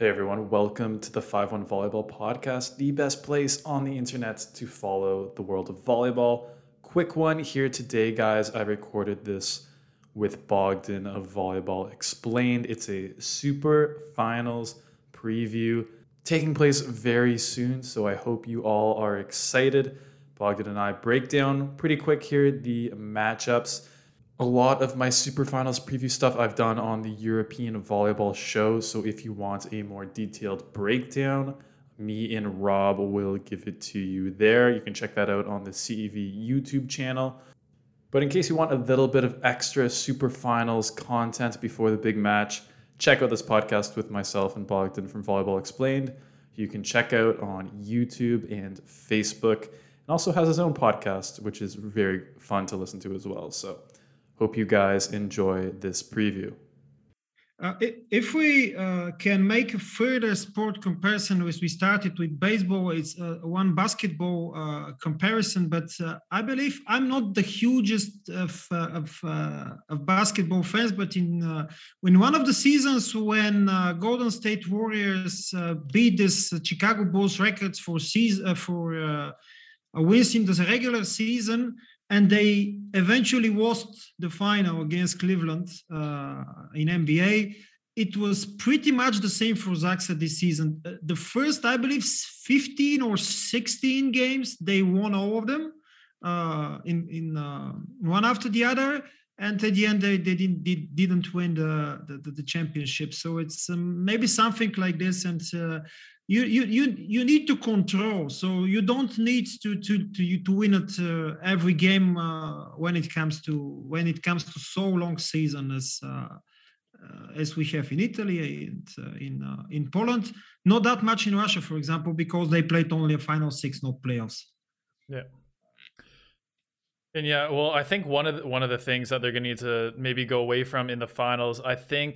Hey everyone, welcome to the 5 1 Volleyball Podcast, the best place on the internet to follow the world of volleyball. Quick one here today, guys. I recorded this with Bogdan of Volleyball Explained. It's a super finals preview taking place very soon, so I hope you all are excited. Bogdan and I break down pretty quick here the matchups a lot of my super finals preview stuff I've done on the European volleyball show. So if you want a more detailed breakdown, me and Rob will give it to you there. You can check that out on the CEV YouTube channel. But in case you want a little bit of extra super finals content before the big match, check out this podcast with myself and Bogdan from Volleyball Explained. You can check out on YouTube and Facebook. And also has his own podcast, which is very fun to listen to as well. So Hope you guys enjoy this preview. Uh, if we uh, can make a further sport comparison, as we started with baseball, it's uh, one basketball uh, comparison. But uh, I believe I'm not the hugest of uh, of, of, basketball fans. But in in one of the seasons when Golden State Warriors beat this Chicago Bulls records for season for wins in the regular season, and they eventually lost the final against Cleveland uh, in NBA. It was pretty much the same for Zaksa this season. Uh, the first, I believe, 15 or 16 games, they won all of them uh, in in uh, one after the other, and at the end they, they didn't did, didn't win the, the, the championship. So it's um, maybe something like this, and uh, you you you you need to control. So you don't need to to to to win it uh, every game uh, when it comes to when it comes to so long season as uh, uh as we have in Italy and uh, in in Poland. Not that much in Russia for example because they played only a final six not playoffs. Yeah. And yeah well I think one of the, one of the things that they're going to need to maybe go away from in the finals I think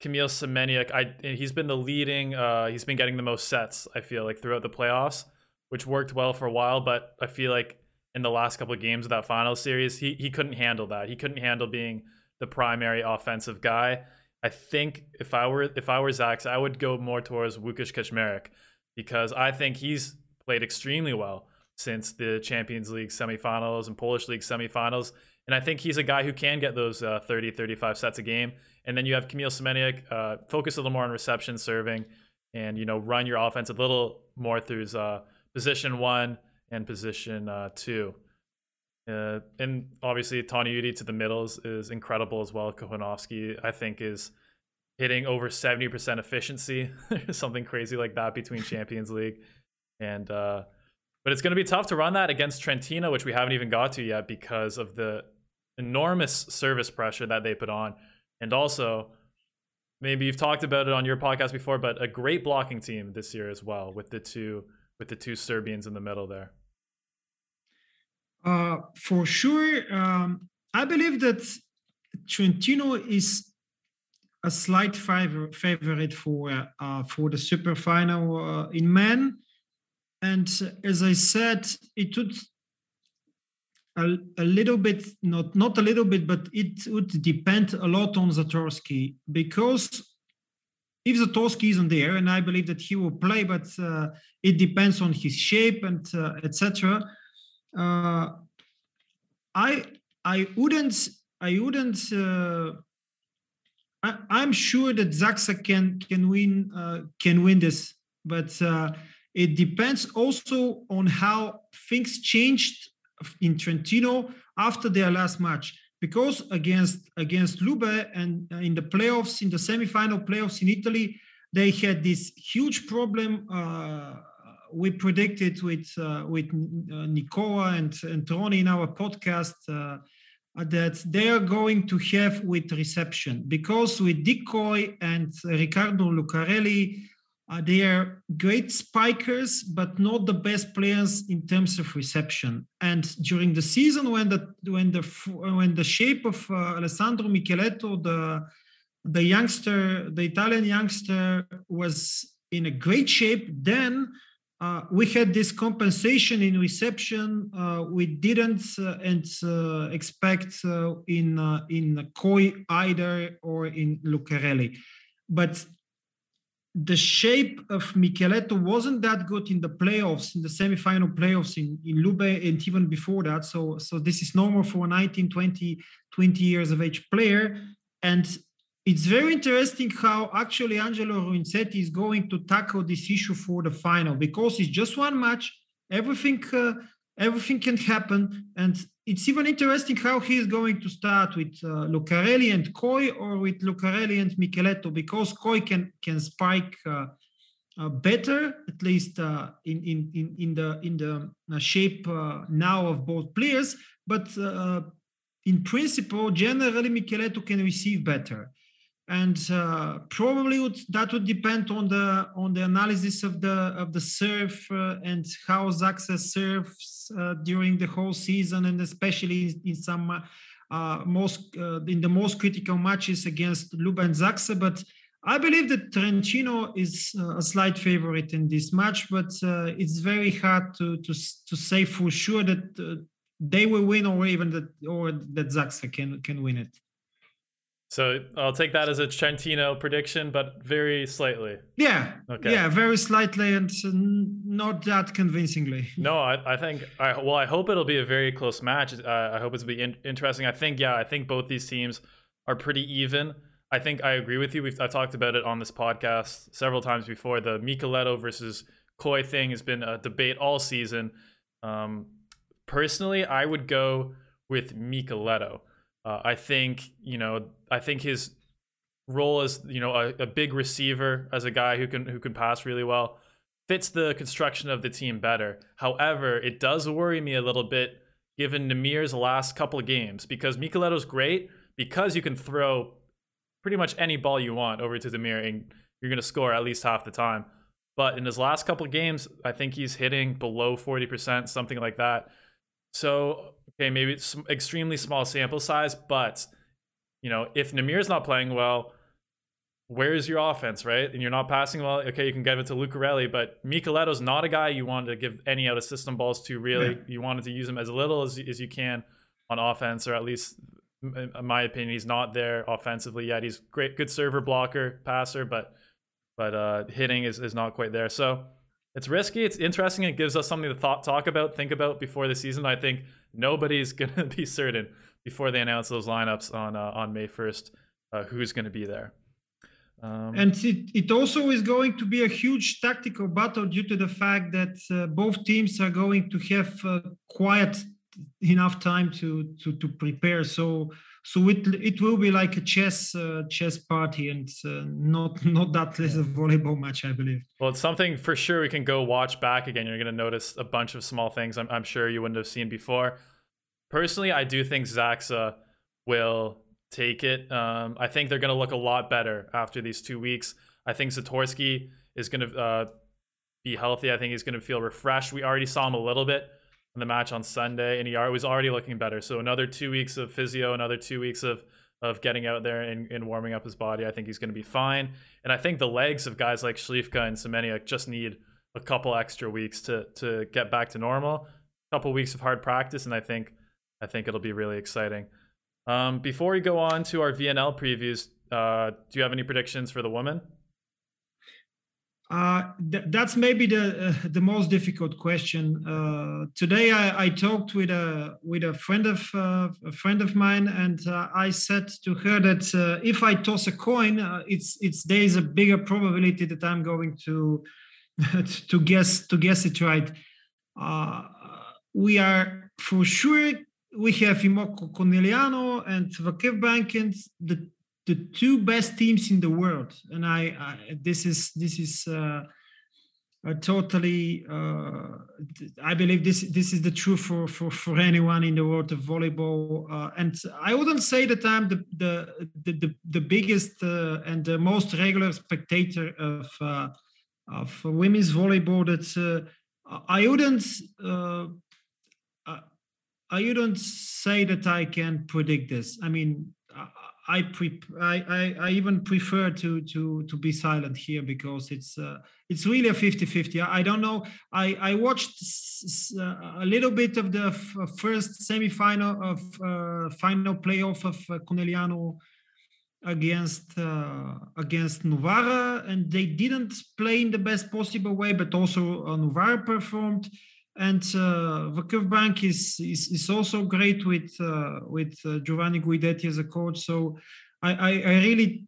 Kamil Semeniuk, I he's been the leading. Uh, he's been getting the most sets. I feel like throughout the playoffs, which worked well for a while. But I feel like in the last couple of games of that final series, he he couldn't handle that. He couldn't handle being the primary offensive guy. I think if I were if I were Zach, I would go more towards Łukasz Kaczmarek because I think he's played extremely well since the Champions League semifinals and Polish League semifinals. And I think he's a guy who can get those uh, 30, 35 sets a game. And then you have Kamil Semeniuk, uh, focus a little more on reception, serving, and you know run your offense a little more through uh, position one and position uh, two. Uh, and obviously, Taniudi to the middles is incredible as well. Kochanowski, I think, is hitting over 70% efficiency, something crazy like that between Champions League. And, uh, but it's going to be tough to run that against Trentino, which we haven't even got to yet because of the enormous service pressure that they put on. And also, maybe you've talked about it on your podcast before, but a great blocking team this year as well with the two with the two Serbians in the middle there. Uh, for sure, um, I believe that Trentino is a slight favor, favorite for uh, for the super final uh, in men, and as I said, it would a, a little bit, not not a little bit, but it would depend a lot on Zatorski because if Zatorski isn't there, and I believe that he will play, but uh, it depends on his shape and uh, etc. Uh, I I wouldn't I wouldn't. Uh, I, am sure that Zaksa can can win uh, can win this, but uh, it depends also on how things changed in Trentino after their last match. Because against against Lube and uh, in the playoffs in the semifinal playoffs in Italy they had this huge problem uh, we predicted with uh, with uh, Nicola and, and Tony in our podcast uh, that they are going to have with reception. Because with Dick Kooy and Riccardo Lucarelli uh, they are great spikers, but not the best players in terms of reception. And during the season, when the when the when the shape of uh, Alessandro Michieletto, the the youngster, the Italian youngster, was in a great shape, then uh, we had this compensation in reception uh, we didn't uh, and uh, expect uh, in in Kooy either or in Lucarelli. But the shape of Michieletto wasn't that good in the playoffs, in the semifinal playoffs in, in Lube and even before that. So, so this is normal for a 19, 20, 20 years of age player. And it's very interesting how actually Angelo Lorenzetti is going to tackle this issue for the final because it's just one match. Everything, uh, everything can happen, and it's even interesting how he is going to start with uh, Lucarelli and Kooy or with Lucarelli and Michieletto because Kooy can can spike uh, uh, better at least uh, in, in in in the in the uh, shape uh, now of both players. But in principle generally Michieletto can receive better and uh, probably would, that would depend on the on the analysis of the of the serve uh, and how Zaksa serves uh, during the whole season, and especially in in some uh, most uh, in the most critical matches against Lube and Zaksa. But I believe that Trentino is uh, a slight favorite in this match, but it's very hard to to to say for sure that they will win, or even that or that Zaksa can can win it. So I'll take that as a Trentino prediction, but very slightly. Yeah. Okay. Yeah, very slightly and not that convincingly. No, I, I think. I, well, I hope it'll be a very close match. Uh, I hope it's be in, interesting. I think. Yeah, I think both these teams are pretty even. I think I agree with you. We've I talked about it on this podcast several times before. The Michieletto versus Kooy thing has been a debate all season. Um, personally, I would go with Michieletto. Uh, I think you know. I think his role as you know a, a, big receiver, as a guy who can who can pass really well, fits the construction of the team better. However, it does worry me a little bit given Nimir's last couple of games because Michieletto's great because you can throw pretty much any ball you want over to Nimir and you're going to score at least half the time. But in his last couple of games, I think he's hitting below 40%, something like that. So okay, maybe it's extremely small sample size, but you know, if Nimir's not playing well, where's your offense, right? And you're not passing well. Okay, you can give it to Lucarelli, but Michieletto's not a guy you want to give any out of system balls to. Really, yeah. you wanted to use him as little as as you can on offense, or at least, in my opinion, he's not there offensively yet. He's great, good server, blocker, passer, but but uh, hitting is is not quite there. So it's risky. It's interesting. It gives us something to thought, talk about, think about before the season. I think nobody's going to be certain before they announce those lineups on uh, on May 1st uh, who's going to be there. Um, and it, it also is going to be a huge tactical battle due to the fact that uh, both teams are going to have uh, quiet enough time to to to prepare. So so it it will be like a chess uh, chess party and uh, not not that less a volleyball match i believe. Well it's something for sure we can go watch back again. You're going to notice a bunch of small things I'm, I'm sure you wouldn't have seen before. Personally i do think Zaksa will take it. Um, i think they're going to look a lot better after these two weeks. I think Zatorski is going to uh, be healthy. I think he's going to feel refreshed. We already saw him a little bit in the match on Sunday, and he was already looking better. So another two weeks of physio, another two weeks of of getting out there and, and warming up his body. I think he's going to be fine. And I think the legs of guys like Śliwka and Semeniuk just need a couple extra weeks to to get back to normal. A couple weeks of hard practice, and I think I think it'll be really exciting. Um, before we go on to our VNL previews, uh, do you have any predictions for the women? Uh, th- that's maybe the uh, the most difficult question. Uh, today, I, I, talked with a with a friend of uh, a friend of mine, and uh, I said to her that if I toss a coin, it's it's there is a bigger probability that I'm going to to guess to guess it right. we are for sure we have Imoco Conegliano and Vakif and the the two best teams in the world, and I, I this is this is uh, totally. Uh, I believe this this is the truth for for for anyone in the world of volleyball. Uh, and I wouldn't say that I'm the the the the, the biggest uh, and the most regular spectator of uh, of women's volleyball. That uh, I wouldn't. I wouldn't say that I can predict this. I mean, I, pre- I, I, I even prefer to to to be silent here because it's uh, it's really a 50-50 i don't know i i watched a little bit of the f- first semi-final of uh, final playoff of uh, Conegliano against uh, against Novara, and they didn't play in the best possible way, but also uh, Novara performed. And uh, Bank is, is is also great with uh, with uh, Giovanni Guidetti as a coach. So I, I, I really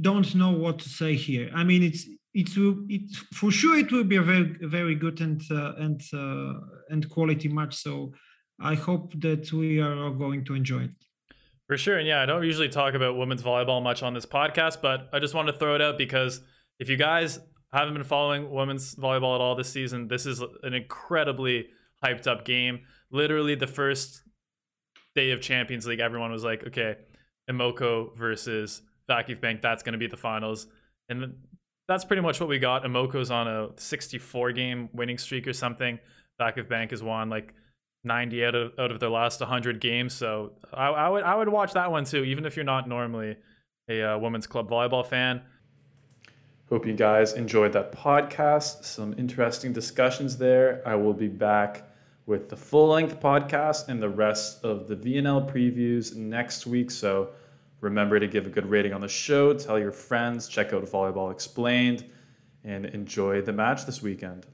don't know what to say here. I mean, it's it will it for sure it will be a very very good and uh, and uh, and quality match. So I hope that we are all going to enjoy it. For sure. And yeah, I don't usually talk about women's volleyball much on this podcast, but I just want to throw it out because if you guys haven't been following women's volleyball at all this season, this is an incredibly hyped up game. Literally, the first day of Champions League, everyone was like, okay, Imoco versus Vakif Bank, that's going to be the finals. And that's pretty much what we got. Imoco's on a 64 game winning streak or something. Vakif Bank has won like 90 out of out of their last 100 games. So I, I would I would watch that one too, even if you're not normally a uh, women's club volleyball fan. Hope you guys enjoyed that podcast. Some interesting discussions there. I will be back with the full length podcast and the rest of the VNL previews next week. So remember to give a good rating on the show, tell your friends, check out Volleyball Explained, and enjoy the match this weekend.